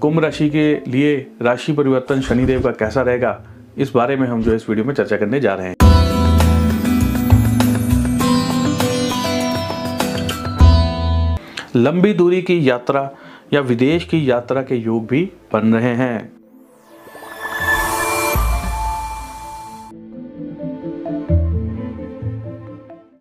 कुंभ राशि के लिए राशि परिवर्तन शनिदेव का कैसा रहेगा, इस बारे में हम जो इस वीडियो में चर्चा करने जा रहे हैं। लंबी दूरी की यात्रा या विदेश की यात्रा के योग भी बन रहे हैं।